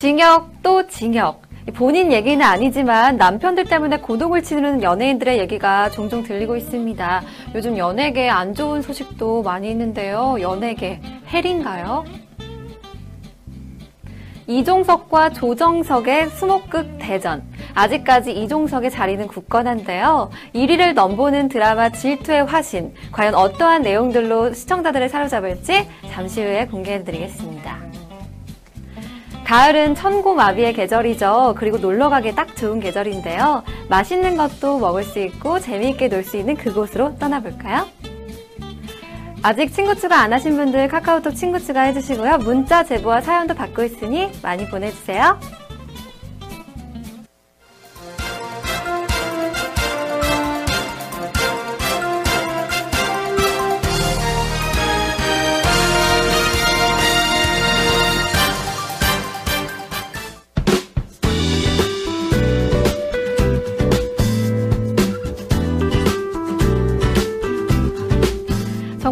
징역 또 징역. 본인 얘기는 아니지만 남편들 때문에 고독을 치르는 연예인들의 얘기가 종종 들리고 있습니다. 요즘 연예계에 안 좋은 소식도 많이 있는데요. 연예계 헬인가요? 이종석과 조정석의 수목극 대전. 아직까지 이종석의 자리는 굳건한데요. 1위를 넘보는 드라마 질투의 화신. 과연 어떠한 내용들로 시청자들을 사로잡을지 잠시 후에 공개해드리겠습니다. 가을은 천고마비의 계절이죠. 그리고 놀러 가기 딱 좋은 계절인데요. 맛있는 것도 먹을 수 있고 재미있게 놀 수 있는 그곳으로 떠나볼까요? 아직 친구 추가 안 하신 분들 카카오톡 친구 추가 해주시고요. 문자 제보와 사연도 받고 있으니 많이 보내주세요.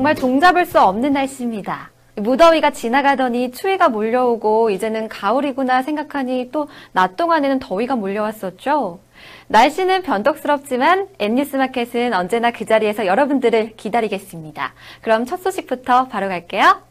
정말 종잡을 수 없는 날씨입니다. 무더위가 지나가더니 추위가 몰려오고 이제는 가을이구나 생각하니 또 낮 동안에는 더위가 몰려왔었죠. 날씨는 변덕스럽지만 N뉴스마켓은 언제나 그 자리에서 여러분들을 기다리겠습니다. 그럼 첫 소식부터 바로 갈게요.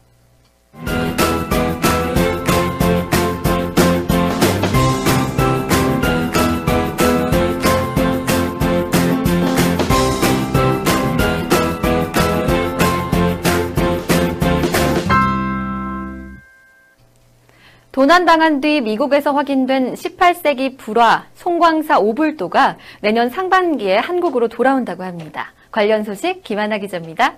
도난당한 뒤 미국에서 확인된 18세기 불화 송광사 오불도가 내년 상반기에 한국으로 돌아온다고 합니다. 관련 소식 김하나 기자입니다.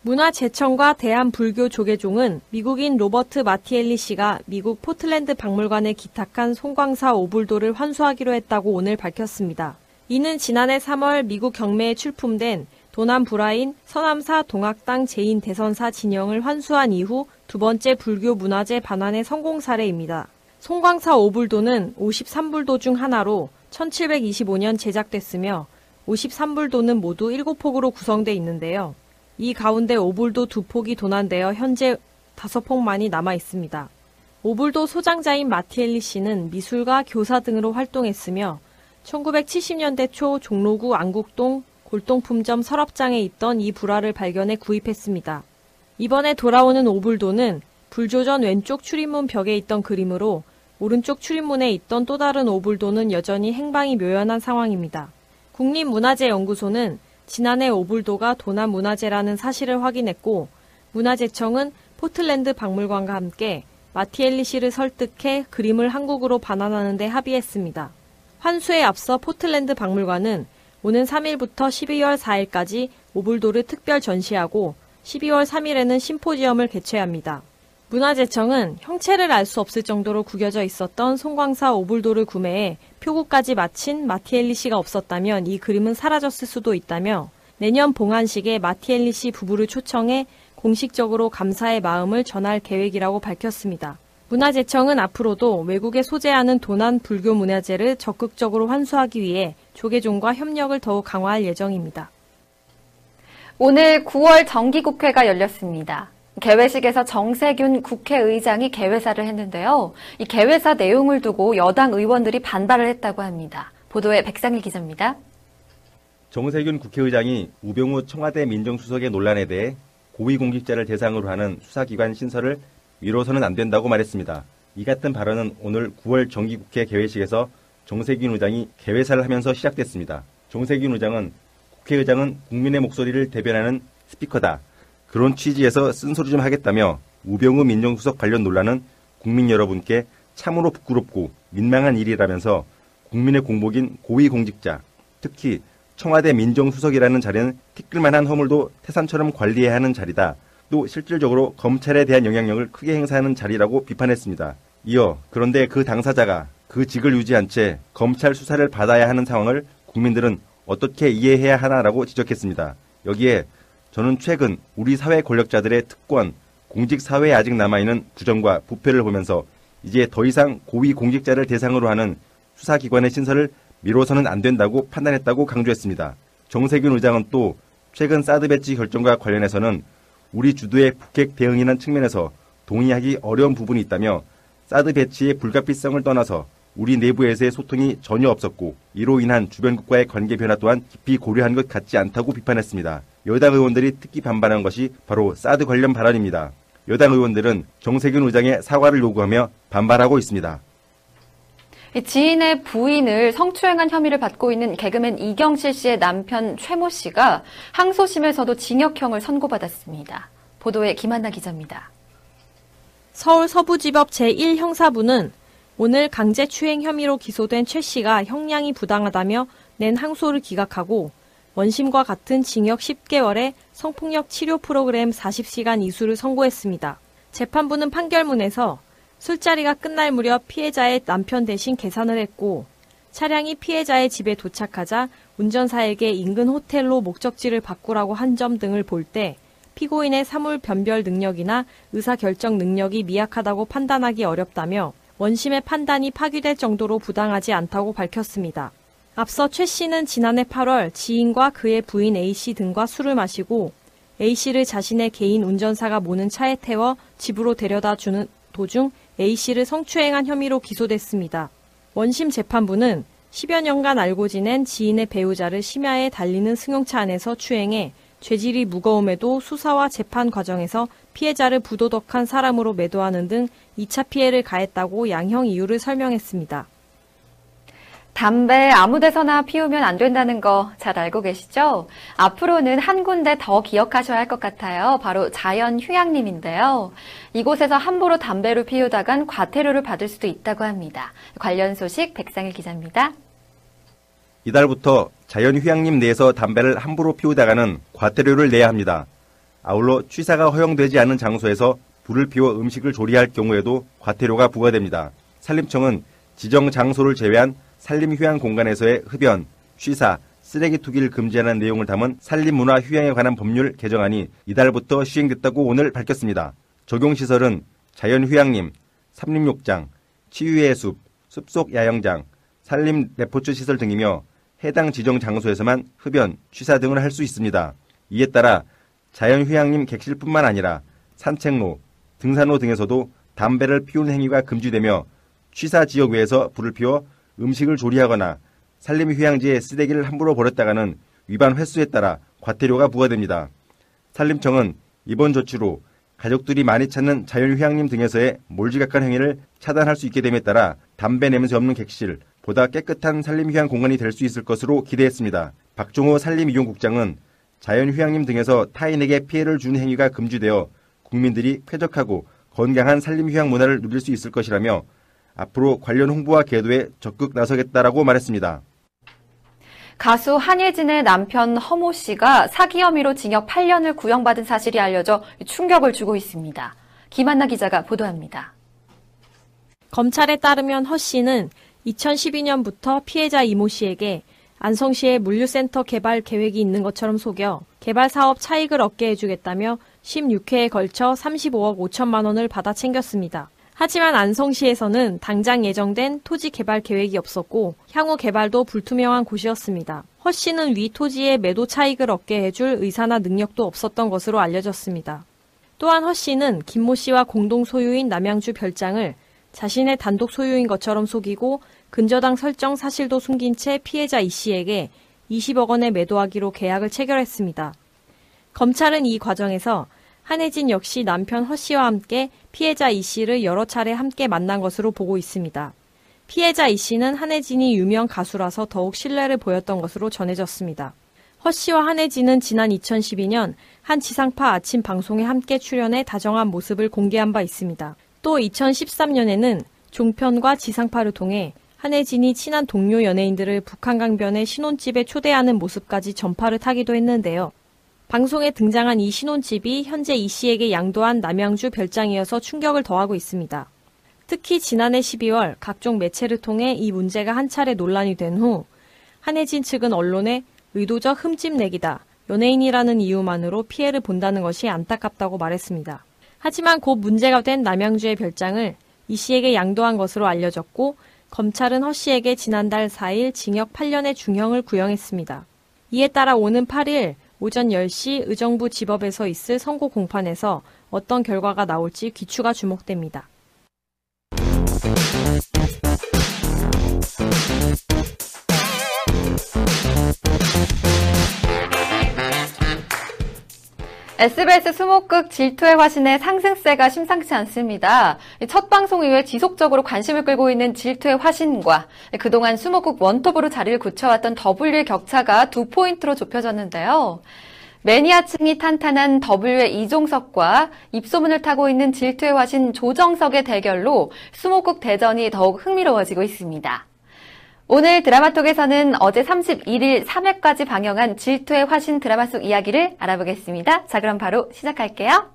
문화재청과 대한불교조계종은 미국인 로버트 마티엘리 씨가 미국 포틀랜드 박물관에 기탁한 송광사 오불도를 환수하기로 했다고 오늘 밝혔습니다. 이는 지난해 3월 미국 경매에 출품된 도난 불화인 선암사 동악당 재인 대선사 진영을 환수한 이후 두 번째 불교 문화재 반환의 성공 사례입니다. 송광사 오불도는 53불도 중 하나로 1725년 제작됐으며 53불도는 모두 7폭으로 구성돼 있는데요. 이 가운데 오불도 두 폭이 도난되어 현재 다섯 폭만이 남아 있습니다. 오불도 소장자인 마티엘리 씨는 미술가, 교사 등으로 활동했으며 1970년대 초 종로구 안국동 골동품점 서랍장에 있던 이 불화를 발견해 구입했습니다. 이번에 돌아오는 오불도는 불조전 왼쪽 출입문 벽에 있던 그림으로 오른쪽 출입문에 있던 또 다른 오불도는 여전히 행방이 묘연한 상황입니다. 국립문화재연구소는 지난해 오불도가 도난 문화재라는 사실을 확인했고 문화재청은 포틀랜드 박물관과 함께 마티엘리 씨를 설득해 그림을 한국으로 반환하는 데 합의했습니다. 환수에 앞서 포틀랜드 박물관은 오는 3일부터 12월 4일까지 오불도를 특별 전시하고 12월 3일에는 심포지엄을 개최합니다. 문화재청은 형체를 알 수 없을 정도로 구겨져 있었던 송광사 오불도를 구매해 표구까지 마친 마티엘리 씨가 없었다면 이 그림은 사라졌을 수도 있다며 내년 봉안식에 마티엘리 씨 부부를 초청해 공식적으로 감사의 마음을 전할 계획이라고 밝혔습니다. 문화재청은 앞으로도 외국에 소재하는 도난 불교 문화재를 적극적으로 환수하기 위해 조계종과 협력을 더욱 강화할 예정입니다. 오늘 9월 정기국회가 열렸습니다. 개회식에서 정세균 국회의장이 개회사를 했는데요. 이 개회사 내용을 두고 여당 의원들이 반발을 했다고 합니다. 보도에 백상일 기자입니다. 정세균 국회의장이 우병우 청와대 민정수석의 논란에 대해 고위공직자를 대상으로 하는 수사기관 신설을 미뤄서는 안 된다고 말했습니다. 이 같은 발언은 오늘 9월 정기국회 개회식에서 정세균 의장이 개회사를 하면서 시작됐습니다. 정세균 의장은 국회의장은 국민의 목소리를 대변하는 스피커다. 그런 취지에서 쓴소리 좀 하겠다며 우병우 민정수석 관련 논란은 국민 여러분께 참으로 부끄럽고 민망한 일이라면서 국민의 공복인 고위공직자, 특히 청와대 민정수석이라는 자리는 티끌만한 허물도 태산처럼 관리해야 하는 자리다. 또 실질적으로 검찰에 대한 영향력을 크게 행사하는 자리라고 비판했습니다. 이어 그런데 그 당사자가 그 직을 유지한 채 검찰 수사를 받아야 하는 상황을 국민들은 어떻게 이해해야 하나라고 지적했습니다. 여기에 저는 최근 우리 사회 권력자들의 특권, 공직 사회에 아직 남아있는 부정과 부패를 보면서 이제 더 이상 고위 공직자를 대상으로 하는 수사기관의 신설을 미뤄서는 안 된다고 판단했다고 강조했습니다. 정세균 의장은 또 최근 사드 배치 결정과 관련해서는 우리 주도의 북핵 대응이라는 측면에서 동의하기 어려운 부분이 있다며 사드 배치의 불가피성을 떠나서 우리 내부에서의 소통이 전혀 없었고 이로 인한 주변국과의 관계 변화 또한 깊이 고려한 것 같지 않다고 비판했습니다. 여당 의원들이 특히 반발한 것이 바로 사드 관련 발언입니다. 여당 의원들은 정세균 의장의 사과를 요구하며 반발하고 있습니다. 지인의 부인을 성추행한 혐의를 받고 있는 개그맨 이경실 씨의 남편 최모 씨가 항소심에서도 징역형을 선고받았습니다. 보도에 김한나 기자입니다. 서울 서부지법 제1형사부는 오늘 강제추행 혐의로 기소된 최 씨가 형량이 부당하다며 낸 항소를 기각하고 원심과 같은 징역 10개월에 성폭력 치료 프로그램 40시간 이수를 선고했습니다. 재판부는 판결문에서 술자리가 끝날 무렵 피해자의 남편 대신 계산을 했고 차량이 피해자의 집에 도착하자 운전사에게 인근 호텔로 목적지를 바꾸라고 한 점 등을 볼 때 피고인의 사물 변별 능력이나 의사결정 능력이 미약하다고 판단하기 어렵다며 원심의 판단이 파기될 정도로 부당하지 않다고 밝혔습니다. 앞서 최 씨는 지난해 8월 지인과 그의 부인 A씨 등과 술을 마시고 A씨를 자신의 개인 운전사가 모는 차에 태워 집으로 데려다 주는 도중 A씨를 성추행한 혐의로 기소됐습니다. 원심 재판부는 10여 년간 알고 지낸 지인의 배우자를 심야에 달리는 승용차 안에서 추행해 죄질이 무거움에도 수사와 재판 과정에서 피해자를 부도덕한 사람으로 매도하는 등 2차 피해를 가했다고 양형 이유를 설명했습니다. 담배 아무 데서나 피우면 안 된다는 거 잘 알고 계시죠? 앞으로는 한 군데 더 기억하셔야 할 것 같아요. 바로 자연휴양림인데요. 이곳에서 함부로 담배를 피우다간 과태료를 받을 수도 있다고 합니다. 관련 소식 백상일 기자입니다. 이달부터 자연휴양림 내에서 담배를 함부로 피우다가는 과태료를 내야 합니다. 아울러 취사가 허용되지 않은 장소에서 불을 피워 음식을 조리할 경우에도 과태료가 부과됩니다. 산림청은 지정 장소를 제외한 산림휴양 공간에서의 흡연, 취사, 쓰레기 투기를 금지하는 내용을 담은 산림문화 휴양에 관한 법률 개정안이 이달부터 시행됐다고 오늘 밝혔습니다. 적용시설은 자연휴양림, 삼림욕장, 치유의 숲, 숲속 야영장, 산림 레포츠 시설 등이며 해당 지정 장소에서만 흡연, 취사 등을 할 수 있습니다. 이에 따라 자연휴양림 객실뿐만 아니라 산책로, 등산로 등에서도 담배를 피우는 행위가 금지되며 취사 지역 외에서 불을 피워 음식을 조리하거나 산림휴양지에 쓰레기를 함부로 버렸다가는 위반 횟수에 따라 과태료가 부과됩니다. 산림청은 이번 조치로 가족들이 많이 찾는 자연휴양림 등에서의 몰지각한 행위를 차단할 수 있게 됨에 따라 담배 냄새 없는 객실, 보다 깨끗한 산림휴양 공간이 될 수 있을 것으로 기대했습니다. 박종호 산림이용국장은 자연휴양림 등에서 타인에게 피해를 주는 행위가 금지되어 국민들이 쾌적하고 건강한 산림휴양 문화를 누릴 수 있을 것이라며 앞으로 관련 홍보와 계도에 적극 나서겠다라고 말했습니다. 가수 한예진의 남편 허모 씨가 사기 혐의로 징역 8년을 구형받은 사실이 알려져 충격을 주고 있습니다. 김한나 기자가 보도합니다. 검찰에 따르면 허 씨는 2012년부터 피해자 이모 씨에게 안성시에 물류센터 개발 계획이 있는 것처럼 속여 개발 사업 차익을 얻게 해주겠다며 16회에 걸쳐 35억 5천만 원을 받아 챙겼습니다. 하지만 안성시에서는 당장 예정된 토지 개발 계획이 없었고 향후 개발도 불투명한 곳이었습니다. 허 씨는 위 토지의 매도 차익을 얻게 해줄 의사나 능력도 없었던 것으로 알려졌습니다. 또한 허 씨는 김모 씨와 공동 소유인 남양주 별장을 자신의 단독 소유인 것처럼 속이고 근저당 설정 사실도 숨긴 채 피해자 이 씨에게 20억 원에 매도하기로 계약을 체결했습니다. 검찰은 이 과정에서 한혜진 역시 남편 허 씨와 함께 피해자 이 씨를 여러 차례 함께 만난 것으로 보고 있습니다. 피해자 이 씨는 한혜진이 유명 가수라서 더욱 신뢰를 보였던 것으로 전해졌습니다. 허 씨와 한혜진은 지난 2012년 한 지상파 아침 방송에 함께 출연해 다정한 모습을 공개한 바 있습니다. 또 2013년에는 종편과 지상파를 통해 한혜진이 친한 동료 연예인들을 북한 강변의 신혼집에 초대하는 모습까지 전파를 타기도 했는데요. 방송에 등장한 이 신혼집이 현재 이 씨에게 양도한 남양주 별장이어서 충격을 더하고 있습니다. 특히 지난해 12월 각종 매체를 통해 이 문제가 한 차례 논란이 된 후 한혜진 측은 언론에 의도적 흠집 내기다. 연예인이라는 이유만으로 피해를 본다는 것이 안타깝다고 말했습니다. 하지만 곧 문제가 된 남양주의 별장을 이 씨에게 양도한 것으로 알려졌고 검찰은 허 씨에게 지난달 4일 징역 8년의 중형을 구형했습니다. 이에 따라 오는 8일 오전 10시 의정부 집업에서 있을 선고 공판에서 어떤 결과가 나올지 귀추가 주목됩니다. SBS 수목극 질투의 화신의 상승세가 심상치 않습니다. 첫 방송 이후에 지속적으로 관심을 끌고 있는 질투의 화신과 그동안 수목극 원톱으로 자리를 굳혀왔던 W의 격차가 두 포인트로 좁혀졌는데요. 매니아층이 탄탄한 W의 이종석과 입소문을 타고 있는 질투의 화신 조정석의 대결로 수목극 대전이 더욱 흥미로워지고 있습니다. 오늘 드라마톡에서는 어제 31일 3회까지 방영한 질투의 화신 드라마 속 이야기를 알아보겠습니다. 자, 그럼 바로 시작할게요.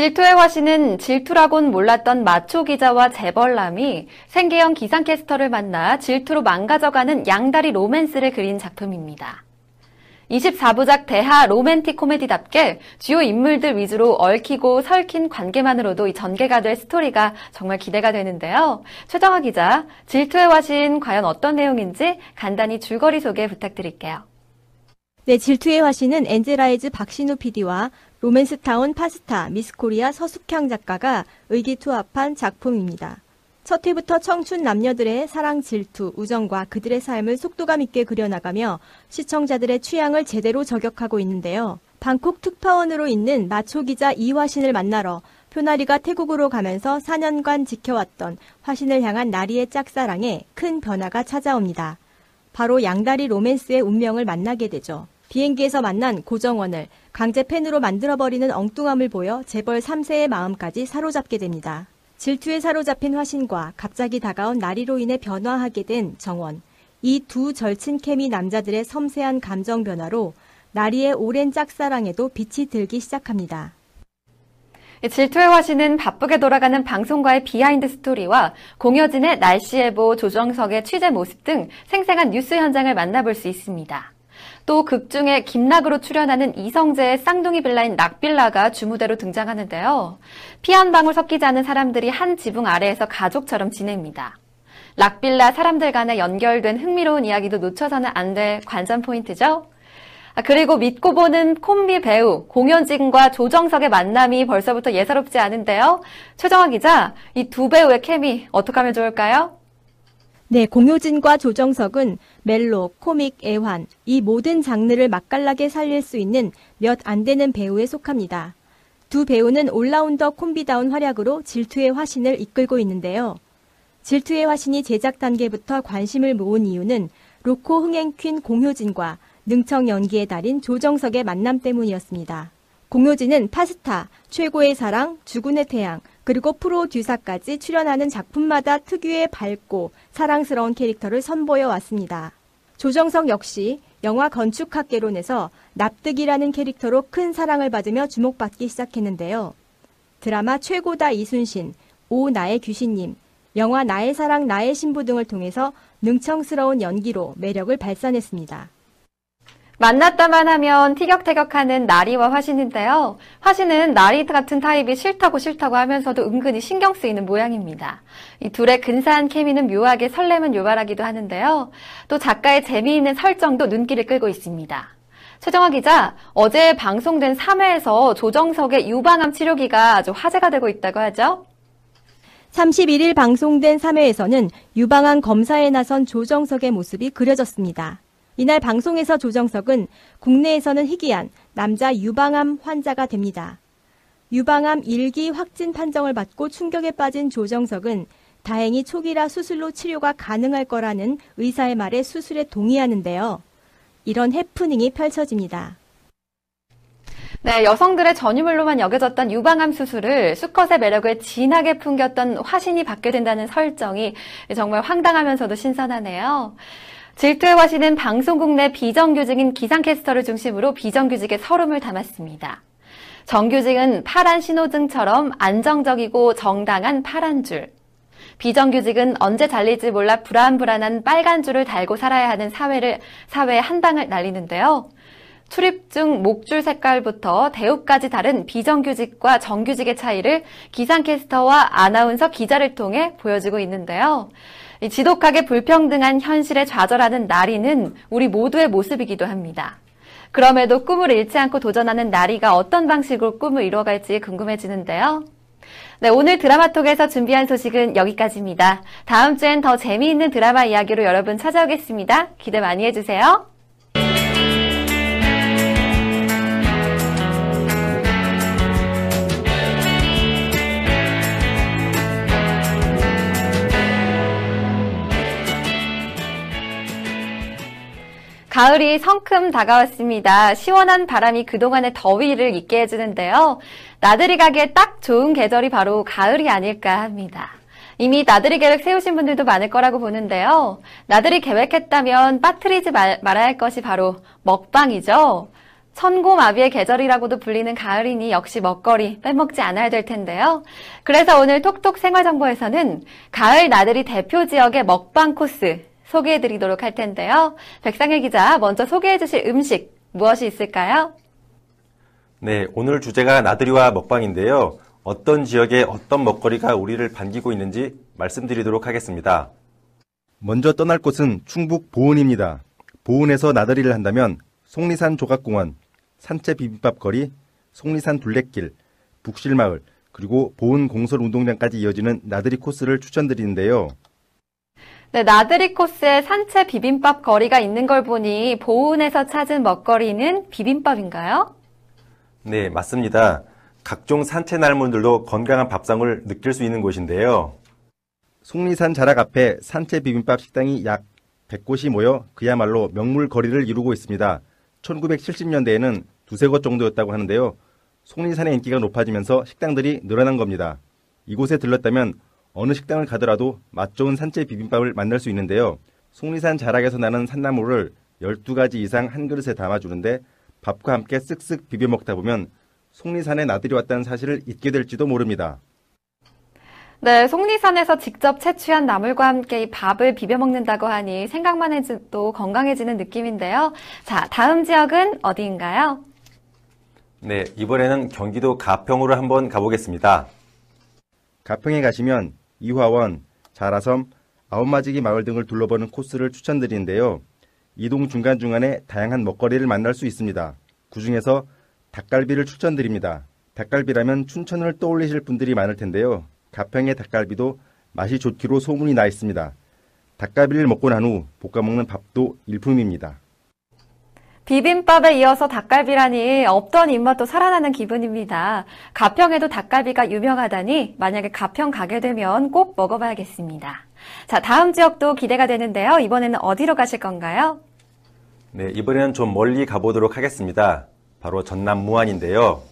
질투의 화신은 질투라곤 몰랐던 마초 기자와 재벌남이 생계형 기상캐스터를 만나 질투로 망가져가는 양다리 로맨스를 그린 작품입니다. 24부작 대하 로맨틱 코미디답게 주요 인물들 위주로 얽히고 설킨 관계만으로도 이 전개가 될 스토리가 정말 기대가 되는데요. 최정화 기자, 질투의 화신 과연 어떤 내용인지 간단히 줄거리 소개 부탁드릴게요. 네, 질투의 화신은 엔젤아이즈 박신우 PD와 로맨스타운 파스타 미스코리아 서숙향 작가가 의기투합한 작품입니다. 첫 회부터 청춘 남녀들의 사랑 질투, 우정과 그들의 삶을 속도감 있게 그려나가며 시청자들의 취향을 제대로 저격하고 있는데요. 방콕 특파원으로 있는 마초 기자 이화신을 만나러 표나리가 태국으로 가면서 4년간 지켜왔던 화신을 향한 나리의 짝사랑에 큰 변화가 찾아옵니다. 바로 양다리 로맨스의 운명을 만나게 되죠. 비행기에서 만난 고정원을 강제 팬으로 만들어버리는 엉뚱함을 보여 재벌 3세의 마음까지 사로잡게 됩니다. 질투에 사로잡힌 화신과 갑자기 다가온 나리로 인해 변화하게 된 정원. 이 두 절친 케미 남자들의 섬세한 감정 변화로 나리의 오랜 짝사랑에도 빛이 들기 시작합니다. 질투의 화신은 바쁘게 돌아가는 방송가의 behind story와 공효진의 날씨 예보, 조정석의 취재 모습 등 생생한 뉴스 현장을 만나볼 수 있습니다. 또 극중에 김락으로 출연하는 이성재의 쌍둥이 빌라인 낙빌라가 주무대로 등장하는데요. 피 한 방울 섞이지 않은 사람들이 한 지붕 아래에서 가족처럼 지냅니다. 락빌라 사람들 간에 연결된 흥미로운 이야기도 놓쳐서는 안 될 관전 포인트죠. 아, 그리고 믿고 보는 콤비 배우 공현진과 조정석의 만남이 벌써부터 예사롭지 않은데요. 최정화 기자, 이 두 배우의 케미 어떻게 하면 좋을까요? 네, 공효진과 조정석은 멜로, 코믹, 애환, 이 모든 장르를 맛깔나게 살릴 수 있는 몇 안 되는 배우에 속합니다. 두 배우는 올라운더 콤비다운 활약으로 질투의 화신을 이끌고 있는데요. 질투의 화신이 제작 단계부터 관심을 모은 이유는 로코 흥행 퀸 공효진과 능청 연기의 달인 조정석의 만남 때문이었습니다. 공효진은 파스타, 최고의 사랑, 주군의 태양, 그리고 프로듀사까지 출연하는 작품마다 특유의 밝고 사랑스러운 캐릭터를 선보여 왔습니다. 조정석 역시 영화 건축학개론에서 납득이라는 캐릭터로 큰 사랑을 받으며 주목받기 시작했는데요. 드라마 최고다 이순신, 오 나의 귀신님, 영화 나의 사랑 나의 신부 등을 통해서 능청스러운 연기로 매력을 발산했습니다. 만났다만 하면 티격태격하는 나리와 화신인데요. 화신은 나리 같은 타입이 싫다고 싫다고 하면서도 은근히 신경 쓰이는 모양입니다. 이 둘의 근사한 케미는 묘하게 설렘은 유발하기도 하는데요. 또 작가의 재미있는 설정도 눈길을 끌고 있습니다. 최정화 기자, 어제 방송된 3회에서 조정석의 유방암 치료기가 아주 화제가 되고 있다고 하죠? 31일 방송된 3회에서는 유방암 검사에 나선 조정석의 모습이 그려졌습니다. 이날 방송에서 조정석은 국내에서는 희귀한 남자 유방암 환자가 됩니다. 유방암 1기 확진 판정을 받고 충격에 빠진 조정석은 다행히 초기라 수술로 치료가 가능할 거라는 의사의 말에 수술에 동의하는데요. 이런 해프닝이 펼쳐집니다. 네, 여성들의 전유물로만 여겨졌던 유방암 수술을 수컷의 매력을 진하게 풍겼던 화신이 받게 된다는 설정이 정말 황당하면서도 신선하네요. 질투의 화신은 방송국 내 비정규직인 기상캐스터를 중심으로 비정규직의 서름을 담았습니다. 정규직은 파란 신호등처럼 안정적이고 정당한 파란 줄. 비정규직은 언제 잘릴지 몰라 불안불안한 빨간 줄을 달고 살아야 하는 사회를, 사회에 한 방을 날리는데요. 출입 중 목줄 색깔부터 대우까지 다른 비정규직과 정규직의 차이를 기상캐스터와 아나운서 기자를 통해 보여주고 있는데요. 지독하게 불평등한 현실에 좌절하는 나리는 우리 모두의 모습이기도 합니다. 그럼에도 꿈을 잃지 않고 도전하는 나리가 어떤 방식으로 꿈을 이루어갈지 궁금해지는데요. 네, 오늘 드라마톡에서 준비한 소식은 여기까지입니다. 다음 주엔 더 재미있는 드라마 이야기로 여러분 찾아오겠습니다. 기대 많이 해주세요. 가을이 성큼 다가왔습니다. 시원한 바람이 그동안의 더위를 잊게 해주는데요. 나들이 가기에 딱 좋은 계절이 바로 가을이 아닐까 합니다. 이미 나들이 계획 세우신 분들도 많을 거라고 보는데요. 나들이 계획했다면 빠뜨리지 말, 말아야 할 것이 바로 먹방이죠. 천고마비의 계절이라고도 불리는 가을이니 역시 먹거리 빼먹지 않아야 될 텐데요. 그래서 오늘 톡톡 생활정보에서는 가을 나들이 대표 지역의 먹방 코스 소개해 드리도록 할 텐데요. 백상일 기자, 먼저 소개해 주실 음식 무엇이 있을까요? 네, 오늘 주제가 나들이와 먹방인데요. 어떤 지역에 어떤 먹거리가 우리를 반기고 있는지 말씀드리도록 하겠습니다. 먼저 떠날 곳은 충북 보은입니다. 보은에서 나들이를 한다면 속리산 조각공원, 산채 비빔밥 거리, 속리산 둘레길, 북실마을, 그리고 보은 공설 운동장까지 이어지는 나들이 코스를 추천드리는데요. 네, 나들이 코스에 산채 비빔밥 거리가 있는 걸 보니 보은에서 찾은 먹거리는 비빔밥인가요? 네, 맞습니다. 각종 산채 날물들도 건강한 밥상을 느낄 수 있는 곳인데요. 속리산 자락 앞에 산채 비빔밥 식당이 약 100곳이 모여 그야말로 명물 거리를 이루고 있습니다. 1970년대에는 두세 곳 정도였다고 하는데요. 속리산의 인기가 높아지면서 식당들이 늘어난 겁니다. 이곳에 들렀다면 어느 식당을 가더라도 맛 좋은 산채 비빔밥을 만날 수 있는데요. 속리산 자락에서 나는 산나물을 12가지 이상 한 그릇에 담아주는데 밥과 함께 쓱쓱 비벼 먹다 보면 속리산에 나들이 왔다는 사실을 잊게 될지도 모릅니다. 네, 속리산에서 직접 채취한 나물과 함께 이 밥을 비벼 먹는다고 하니 생각만 해도 건강해지는 느낌인데요. 자, 다음 지역은 어디인가요? 네, 이번에는 경기도 가평으로 한번 가보겠습니다. 가평에 가시면 이화원, 자라섬, 아홉마지기 마을 등을 둘러보는 코스를 추천드리는데요. 이동 중간중간에 다양한 먹거리를 만날 수 있습니다. 그 중에서 닭갈비를 추천드립니다. 닭갈비라면 춘천을 떠올리실 분들이 많을 텐데요. 가평의 닭갈비도 맛이 좋기로 소문이 나 있습니다. 닭갈비를 먹고 난 후 볶아 먹는 밥도 일품입니다. 비빔밥에 이어서 닭갈비라니 없던 입맛도 살아나는 기분입니다. 가평에도 닭갈비가 유명하다니 만약에 가평 가게 되면 꼭 먹어봐야겠습니다. 자, 다음 지역도 기대가 되는데요. 이번에는 어디로 가실 건가요? 네, 이번에는 좀 멀리 가보도록 하겠습니다. 바로 전남 무안인데요.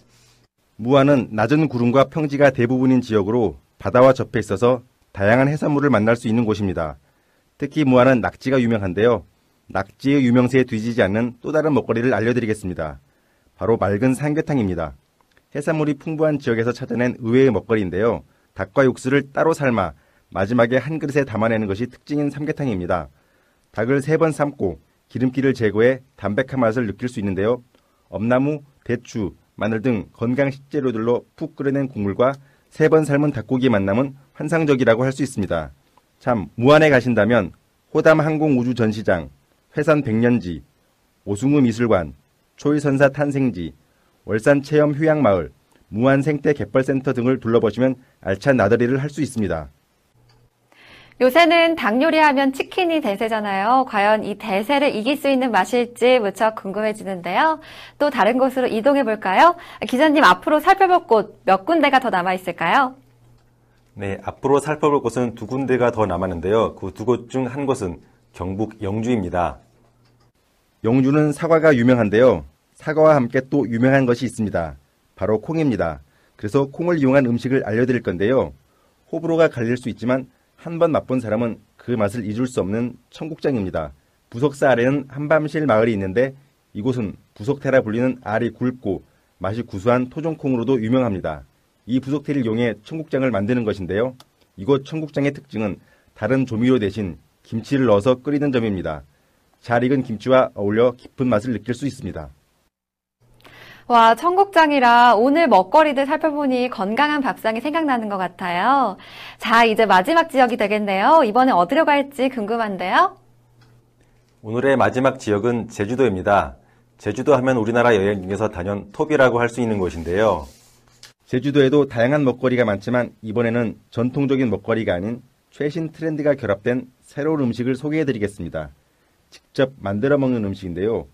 무안은 낮은 구름과 평지가 대부분인 지역으로 바다와 접해 있어서 다양한 해산물을 만날 수 있는 곳입니다. 특히 무안은 낙지가 유명한데요. 낙지의 유명세에 뒤지지 않는 또 다른 먹거리를 알려드리겠습니다. 바로 맑은 삼계탕입니다. 해산물이 풍부한 지역에서 찾아낸 의외의 먹거리인데요. 닭과 육수를 따로 삶아 마지막에 한 그릇에 담아내는 것이 특징인 삼계탕입니다. 닭을 세 번 삶고 기름기를 제거해 담백한 맛을 느낄 수 있는데요. 엄나무, 대추, 마늘 등 건강 식재료들로 푹 끓여낸 국물과 세 번 삶은 닭고기 만남은 환상적이라고 할 수 있습니다. 참 무안에 가신다면 호담 항공우주전시장, 회산 백년지, 오숭우 미술관, 초이선사 탄생지, 월산 체험 휴양마을, 무안 생태 갯벌센터 등을 둘러보시면 알찬 나들이를 할 수 있습니다. 요새는 닭 요리하면 치킨이 대세잖아요. 과연 이 대세를 이길 수 있는 맛일지 무척 궁금해지는데요. 또 다른 곳으로 이동해 볼까요? 기자님 앞으로 살펴볼 곳 몇 군데가 더 남아 있을까요? 네, 앞으로 살펴볼 곳은 두 군데가 더 남았는데요. 그 두 곳 중 한 곳은 경북 영주입니다. 영주는 사과가 유명한데요. 사과와 함께 또 유명한 것이 있습니다. 바로 콩입니다. 그래서 콩을 이용한 음식을 알려드릴 건데요. 호불호가 갈릴 수 있지만 한 번 맛본 사람은 그 맛을 잊을 수 없는 청국장입니다. 부석사 아래는 한밤실 마을이 있는데 이곳은 부석태라 불리는 알이 굵고 맛이 구수한 토종콩으로도 유명합니다. 이 부석태를 이용해 청국장을 만드는 것인데요. 이곳 청국장의 특징은 다른 조미료 대신 김치를 넣어서 끓이는 점입니다. 잘 익은 김치와 어울려 깊은 맛을 느낄 수 있습니다. 와, 청국장이라 오늘 먹거리들 살펴보니 건강한 밥상이 생각나는 것 같아요. 자, 이제 마지막 지역이 되겠네요. 이번에 어디로 갈지 궁금한데요. 오늘의 마지막 지역은 제주도입니다. 제주도 하면 우리나라 여행 중에서 단연 톱이라고 할 수 있는 곳인데요. 제주도에도 다양한 먹거리가 많지만 이번에는 전통적인 먹거리가 아닌 최신 트렌드가 결합된 새로운 음식을 소개해 드리겠습니다. 직접 만들어 먹는 음식인데요.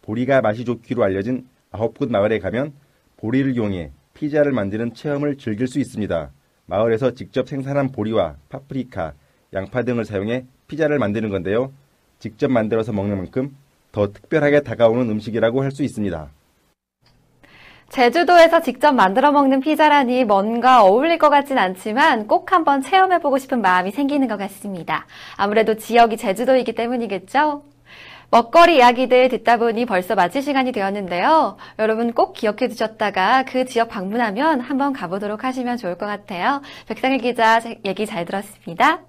보리가 맛이 좋기로 알려진 아홉굿 마을에 가면 보리를 이용해 피자를 만드는 체험을 즐길 수 있습니다. 마을에서 직접 생산한 보리와 파프리카, 양파 등을 사용해 피자를 만드는 건데요. 직접 만들어서 먹는 만큼 더 특별하게 다가오는 음식이라고 할 수 있습니다. 제주도에서 직접 만들어 먹는 피자라니 뭔가 어울릴 것 같진 않지만 꼭 한번 체험해보고 싶은 마음이 생기는 것 같습니다. 아무래도 지역이 제주도이기 때문이겠죠? 먹거리 이야기들 듣다 보니 벌써 마칠 시간이 되었는데요. 여러분 꼭 기억해 두셨다가 그 지역 방문하면 한번 가보도록 하시면 좋을 것 같아요. 백상일 기자 얘기 잘 들었습니다.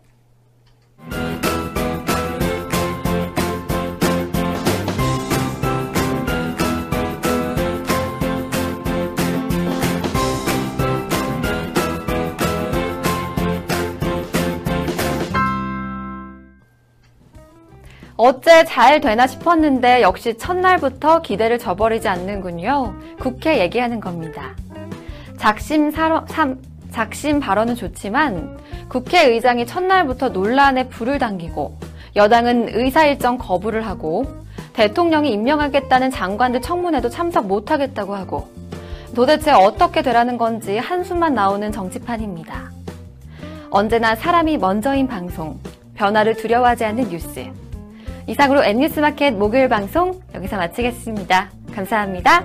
어째 잘 되나 싶었는데 역시 첫날부터 기대를 저버리지 않는군요. 국회 얘기하는 겁니다. 작심 사러, 삼, 작심 발언은 좋지만 국회의장이 첫날부터 논란에 불을 당기고 여당은 의사 일정 거부를 하고 대통령이 임명하겠다는 장관들 청문회도 참석 못하겠다고 하고 도대체 어떻게 되라는 건지 한숨만 나오는 정치판입니다. 언제나 사람이 먼저인 방송, 변화를 두려워하지 않는 뉴스. 이상으로 N뉴스마켓 목요일 방송 여기서 마치겠습니다. 감사합니다.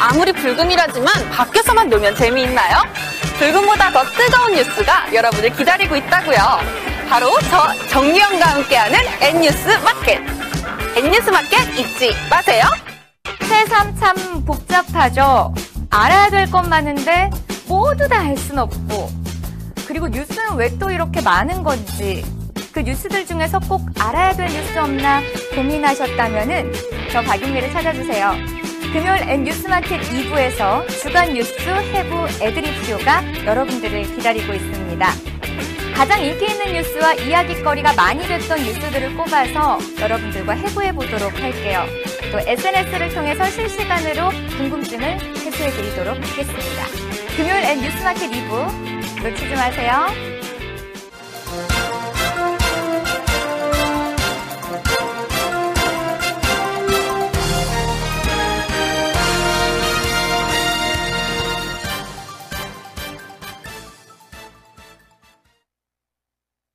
아, 불금이라지만 밖에서만 놀면 재미있나요? 불금보다 더 뜨거운 뉴스가 여러분을 기다리고 있다고요. 바로 저 정유영과 함께하는 N뉴스 마켓. N뉴스 마켓 잊지 마세요. 새삼 참 복잡하죠. 알아야 될 것 많은데 모두 다알순 없고 그리고 뉴스는 왜 또 이렇게 많은 건지 그 뉴스들 중에서 꼭 알아야 될 뉴스 없나 고민하셨다면은 저 박윤미를 찾아주세요. 금요일 N 뉴스마켓 2부에서 주간 뉴스 해부 애드립쇼가 여러분들을 기다리고 있습니다. 가장 인기 있는 뉴스와 이야기거리가 많이 됐던 뉴스들을 꼽아서 여러분들과 해부해 보도록 할게요. 또 SNS를 통해서 실시간으로 궁금증을 해소해 드리도록 하겠습니다. 금요일 N 뉴스마켓 2부 놓치지 마세요.